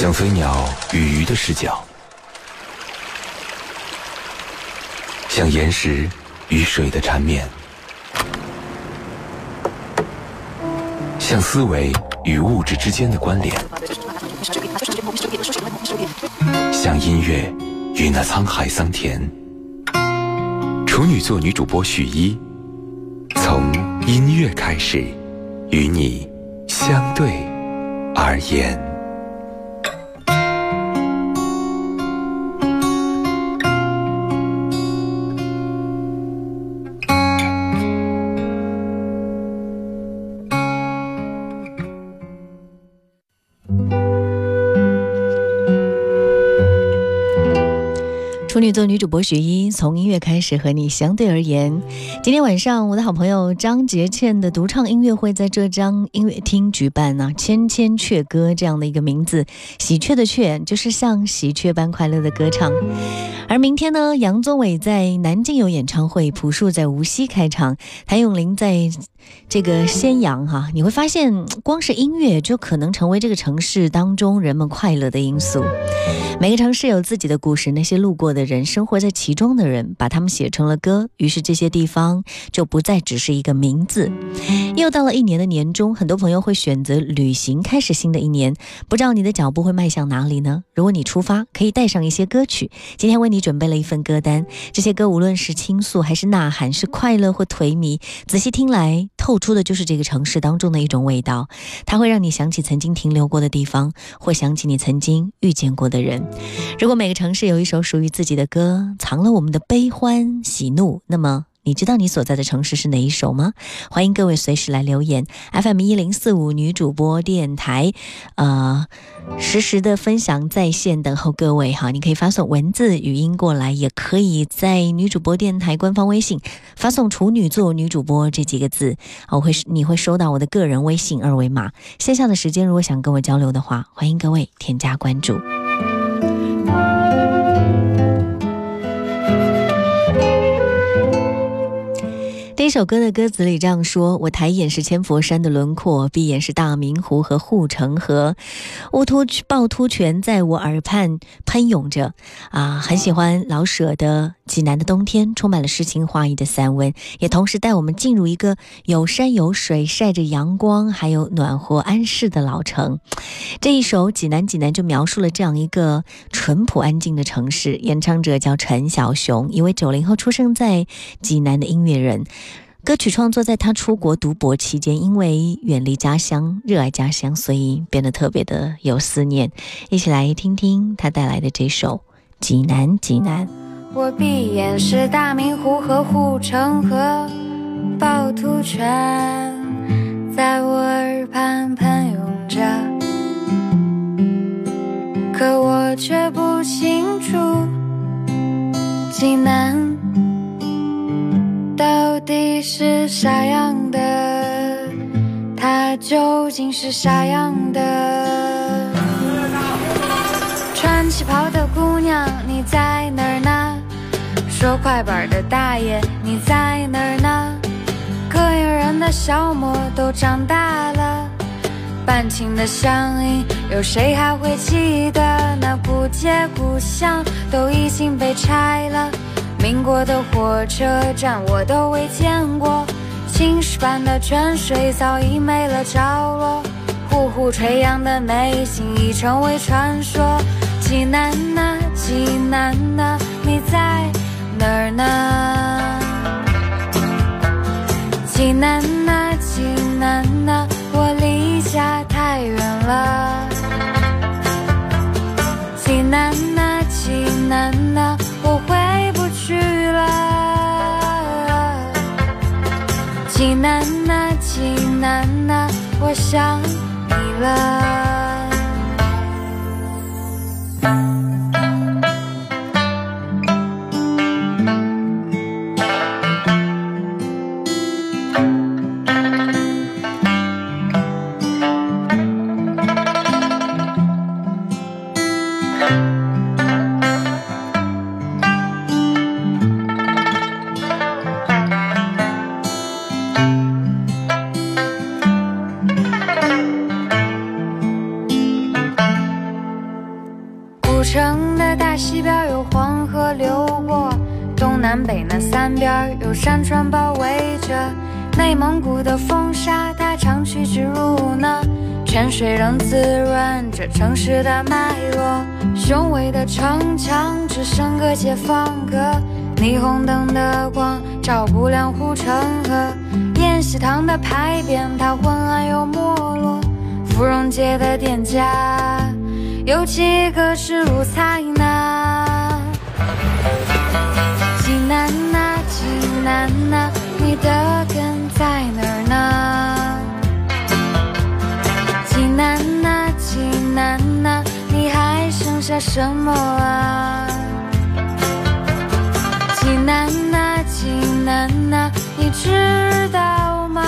像飞鸟与鱼的视角，像岩石与水的缠绵，像思维与物质之间的关联，像音乐与那沧海桑田。处女座女主播许一，从音乐开始，与你相对而言。处女座女主播许一，从音乐开始和你相对而言。今天晚上，我的好朋友张杰倩的独唱音乐会在浙江音乐厅举办呢。千千阙歌这样的一个名字，喜鹊的鹊就是像喜鹊般快乐的歌唱。而明天呢，杨宗纬在南京有演唱会，朴树在无锡开场，谭咏麟在。这个宣阳哈，你会发现，光是音乐就可能成为这个城市当中人们快乐的因素。每个城市有自己的故事，那些路过的人，生活在其中的人，把他们写成了歌，于是这些地方就不再只是一个名字。又到了一年的年终，很多朋友会选择旅行，开始新的一年。不知道你的脚步会迈向哪里呢？如果你出发，可以带上一些歌曲。今天为你准备了一份歌单，这些歌无论是倾诉还是呐喊，是快乐或颓靡，仔细听来。透出的就是这个城市当中的一种味道，它会让你想起曾经停留过的地方，或想起你曾经遇见过的人。如果每个城市有一首属于自己的歌，藏了我们的悲欢喜怒，那么。你知道你所在的城市是哪一首吗？欢迎各位随时来留言。FM 一零四五女主播电台，呃，实时的分享在线等候各位哈。你可以发送文字、语音过来，也可以在女主播电台官方微信发送“处女座女主播”这几个字，我会你会收到我的个人微信二维码。线下的时间如果想跟我交流的话，欢迎各位添加关注。这首歌的歌词里这样说：“我抬眼是千佛山的轮廓，闭眼是大明湖和护城河，乌突趵突泉在我耳畔喷涌着。”啊，很喜欢老舍的《济南的冬天》，充满了诗情画意的散文，也同时带我们进入一个有山有水、晒着阳光，还有暖和安适的老城。这一首《济南济南》就描述了这样一个淳朴安静的城市。演唱者叫陈小雄，一位九零后出生在济南的音乐人。歌曲创作在他出国读博期间，因为远离家乡，热爱家乡，所以变得特别的有思念。一起来听听他带来的这首《济南济南》。我闭眼是大明湖和护城河，趵突泉在我耳畔喷涌着，可我却不清楚济南。到底是啥样的？它究竟是啥样的？穿旗袍的姑娘，你在哪儿呢？说快板的大爷，你在哪儿呢？膈应人的小模都长大了，半情的乡音，有谁还会记得？那不街故乡。过的火车站我都未见过，青石板的泉水早已没了着落，呼呼吹扬的美景已成为传说。济南呐，济南呐，你在哪儿呢？济南呐，济南呐，我离家太远了。济南呐，济南呐。济南呐，济南呐，我想你了。着城市的脉络，雄伟的城墙只剩个解放阁，霓虹灯的光照不亮护城河。宴席堂的牌匾它昏暗又没落，芙蓉街的店家有几个是如菜呢？济南呐，济南呐，你的根在哪下什么啊？济南呐，济南呐，你知道吗？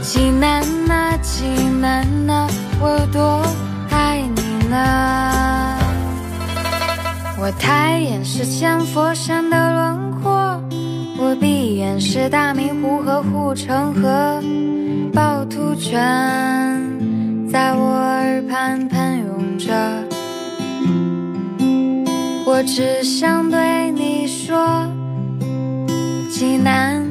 济南呐，济南呐，我有多爱你呢？我抬眼是千佛山的轮廓，我闭眼是大明湖和护城河。趵突泉在我耳畔喷涌着，我只想对你说，济南，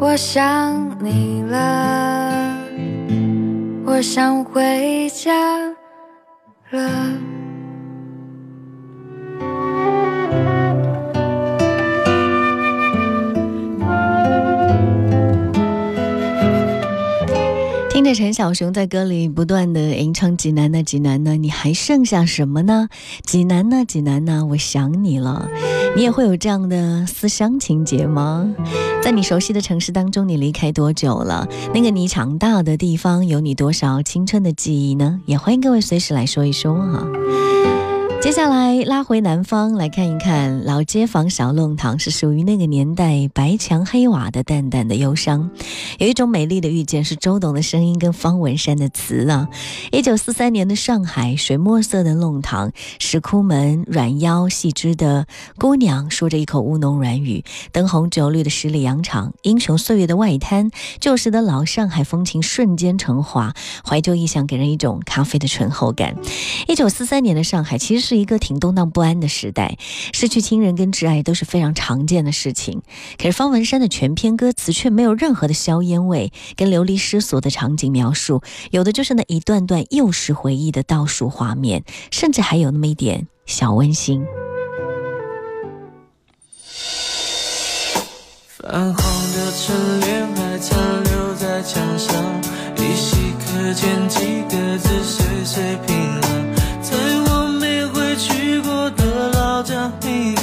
我想你了，我想回家了。陈小熊在歌里不断的吟唱：“济南呢，济南呢，你还剩下什么呢？济南呢，济南呢，我想你了。你也会有这样的思乡情节吗？在你熟悉的城市当中，你离开多久了？那个你长大的地方，有你多少青春的记忆呢？也欢迎各位随时来说一说哈。”接下来拉回南方来看一看，老街坊小弄堂是属于那个年代白墙黑瓦的淡淡的忧伤。有一种美丽的遇见，是周董的声音跟方文山的词啊。一九四三年的上海，水墨色的弄堂，石窟门，软腰细枝的姑娘说着一口乌侬软语，灯红酒绿的十里洋场，英雄岁月的外滩，旧时的老上海风情瞬间成华，怀旧意象给人一种咖啡的醇厚感。一九四三年的上海，其实是。一个挺动荡不安的时代，失去亲人跟挚爱都是非常常见的事情。可是方文山的全篇歌词却没有任何的硝烟味跟流离失所的场景描述，有的就是那一段段幼时回忆的倒数画面，甚至还有那么一点小温馨。泛黄的春联还残留在墙上，依稀可见几个字岁岁平安。去过的老家泥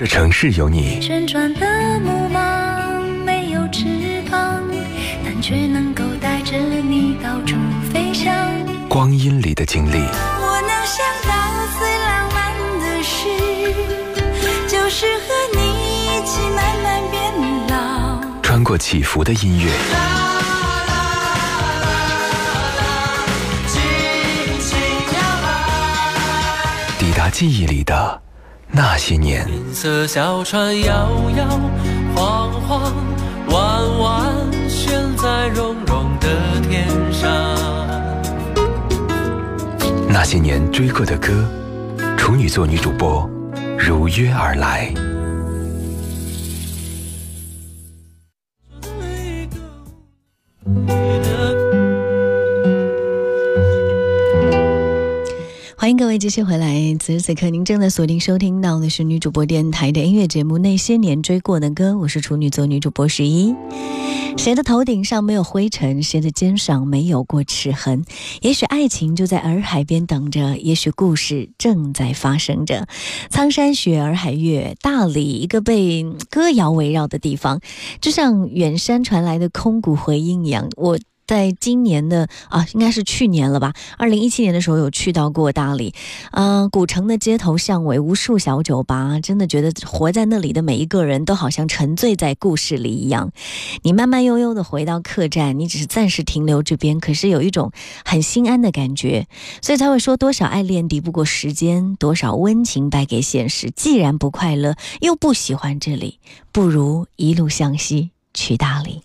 这城市有你，旋转的木马没有翅膀，但却能够带着你到处飞翔。光阴里的经历，我能想到最浪漫的事，就是和你一起慢慢变老。穿过起伏的音乐，抵达记忆里的那些年。银色小船摇摇晃晃，弯弯悬在绒绒的天上。那些年追过的歌，处女座女主播如约而来。欢迎各位继续回来。此时此刻，您正在锁定收听到的是女主播电台的音乐节目《那些年追过的歌》，我是处女座女主播十一。谁的头顶上没有灰尘？谁的肩上没有过齿痕？也许爱情就在洱海边等着，也许故事正在发生着。苍山雪，洱海月，大理一个被歌谣围绕的地方，就像远山传来的空谷回音一样。我。在今年的啊，应该是去年了吧？二零一七年的时候有去到过大理，嗯、古城的街头巷尾，无数小酒吧，真的觉得活在那里的每一个人都好像沉醉在故事里一样。你慢慢悠悠的回到客栈，你只是暂时停留这边，可是有一种很心安的感觉，所以才会说多少爱恋敌不过时间，多少温情败给现实。既然不快乐，又不喜欢这里，不如一路向西去大理。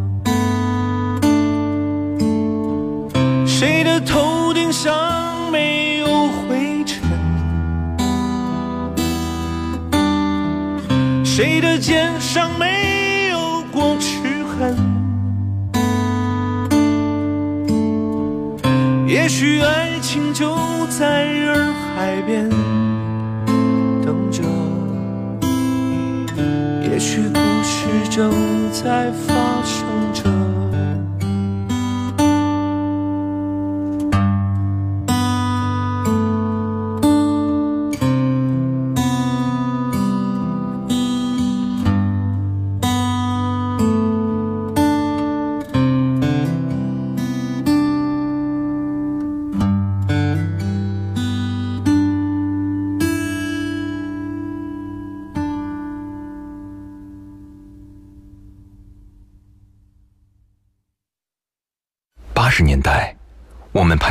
肩上没有过齿痕？也许爱情就在洱海边等着，也许故事正在发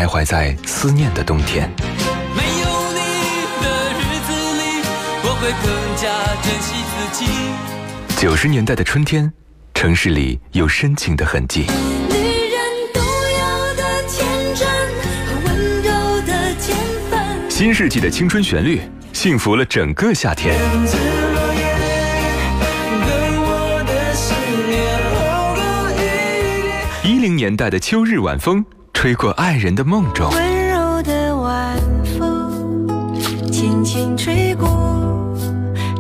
徘徊在思念的冬天。没有你的日子里，我会更加珍惜自己。九十年代的春天，城市里有深情的痕迹。女人独有的天真和温柔的天分。新世纪的青春旋律，幸福了整个夏天。等着落叶，对我的思念厚过一点。一零年代的秋日晚风，吹过爱人的梦中。温柔的晚风，轻轻吹过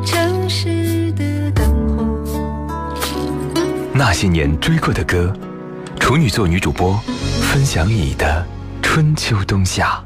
城市的灯火。那些年追过的歌，处女座女主播分享你的春秋冬夏。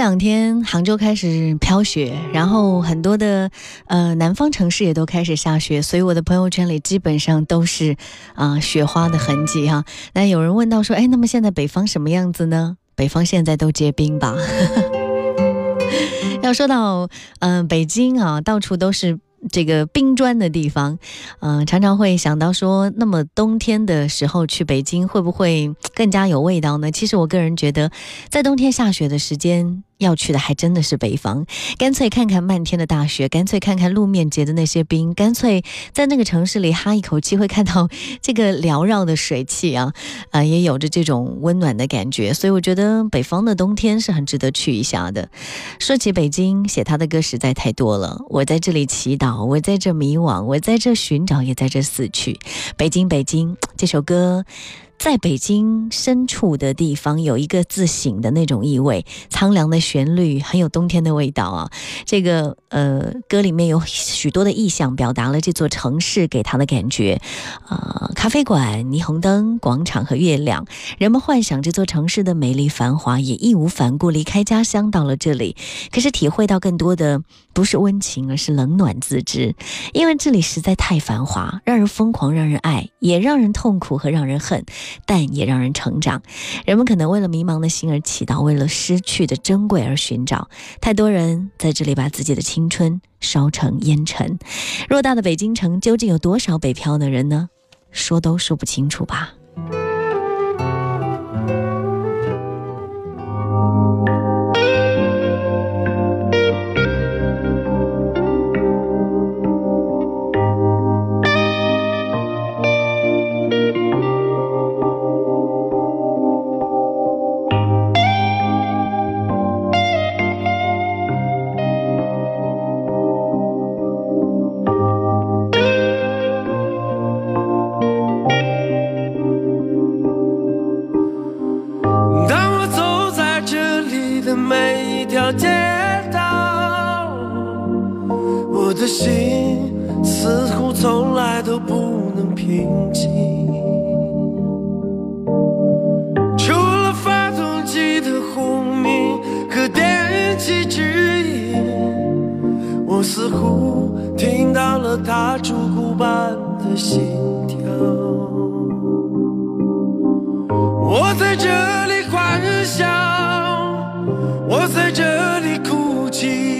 这两天杭州开始飘雪，然后很多的呃南方城市也都开始下雪，所以我的朋友圈里基本上都是啊、雪花的痕迹哈、那有人问到说，哎，那么现在北方什么样子呢？北方现在都结冰吧？要说到嗯、北京啊，到处都是。这个冰砖的地方，嗯、常常会想到说，那么冬天的时候去北京会不会更加有味道呢？其实我个人觉得，在冬天下雪的时间，要去的还真的是北方，干脆看看漫天的大雪，干脆看看路面结的那些冰，干脆在那个城市里哈一口气，会看到这个缭绕的水汽啊，啊、也有着这种温暖的感觉。所以我觉得北方的冬天是很值得去一下的。说起北京，写他的歌实在太多了。我在这里祈祷，我在这迷惘，我在这寻找，也在这死去。北京，北京，这首歌。在北京深处的地方，有一个自省的那种意味，苍凉的旋律，很有冬天的味道啊。这个呃，歌里面有许多的意象，表达了这座城市给他的感觉。啊、咖啡馆、霓虹灯、广场和月亮，人们幻想这座城市的美丽繁华，也义无反顾离开家乡到了这里。可是体会到更多的不是温情，而是冷暖自知。因为这里实在太繁华，让人疯狂，让人爱，也让人痛苦和让人恨，但也让人成长。人们可能为了迷茫的心而祈祷，为了失去的珍贵而寻找。太多人在这里把自己的青春烧成烟尘。偌大的北京城，究竟有多少北漂的人呢？说都说不清楚吧。心似乎从来都不能平静。除了发动机的轰鸣和电气指引，我似乎听到了它烛骨般的心跳。我在这里欢笑，我在这里哭泣，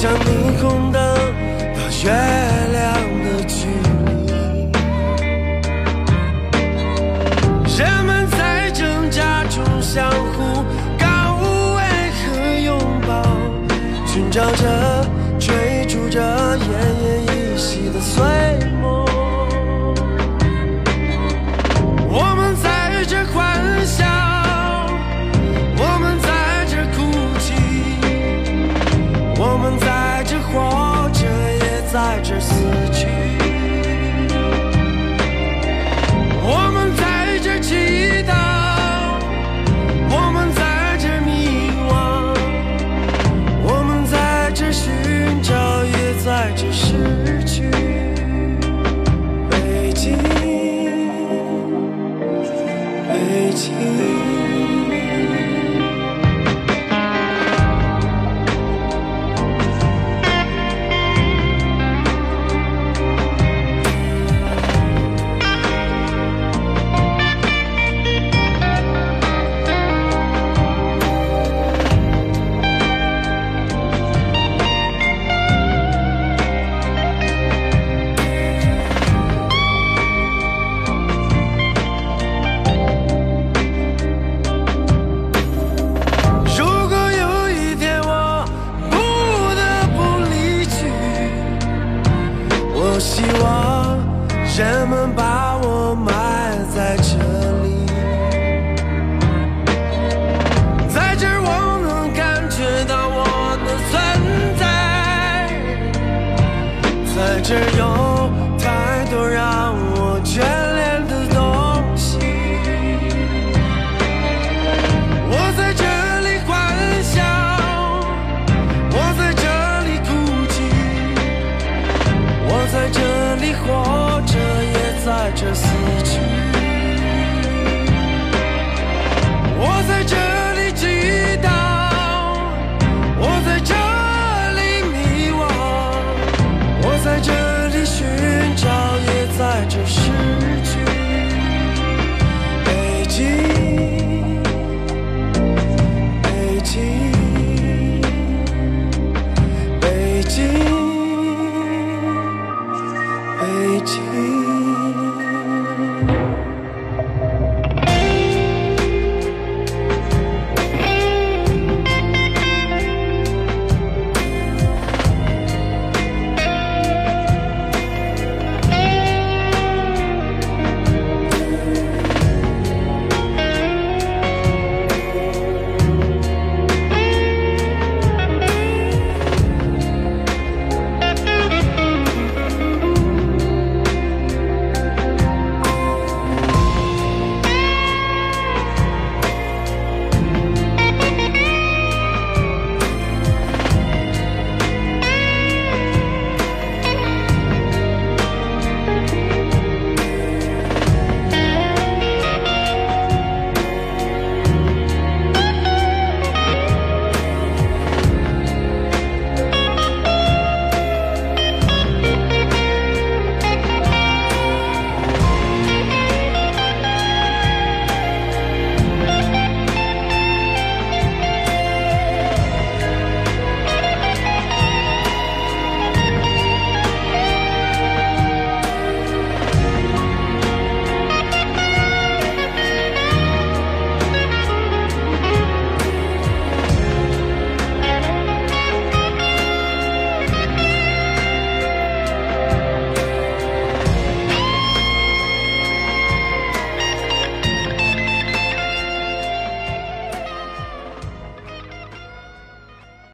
像霓虹灯到月也在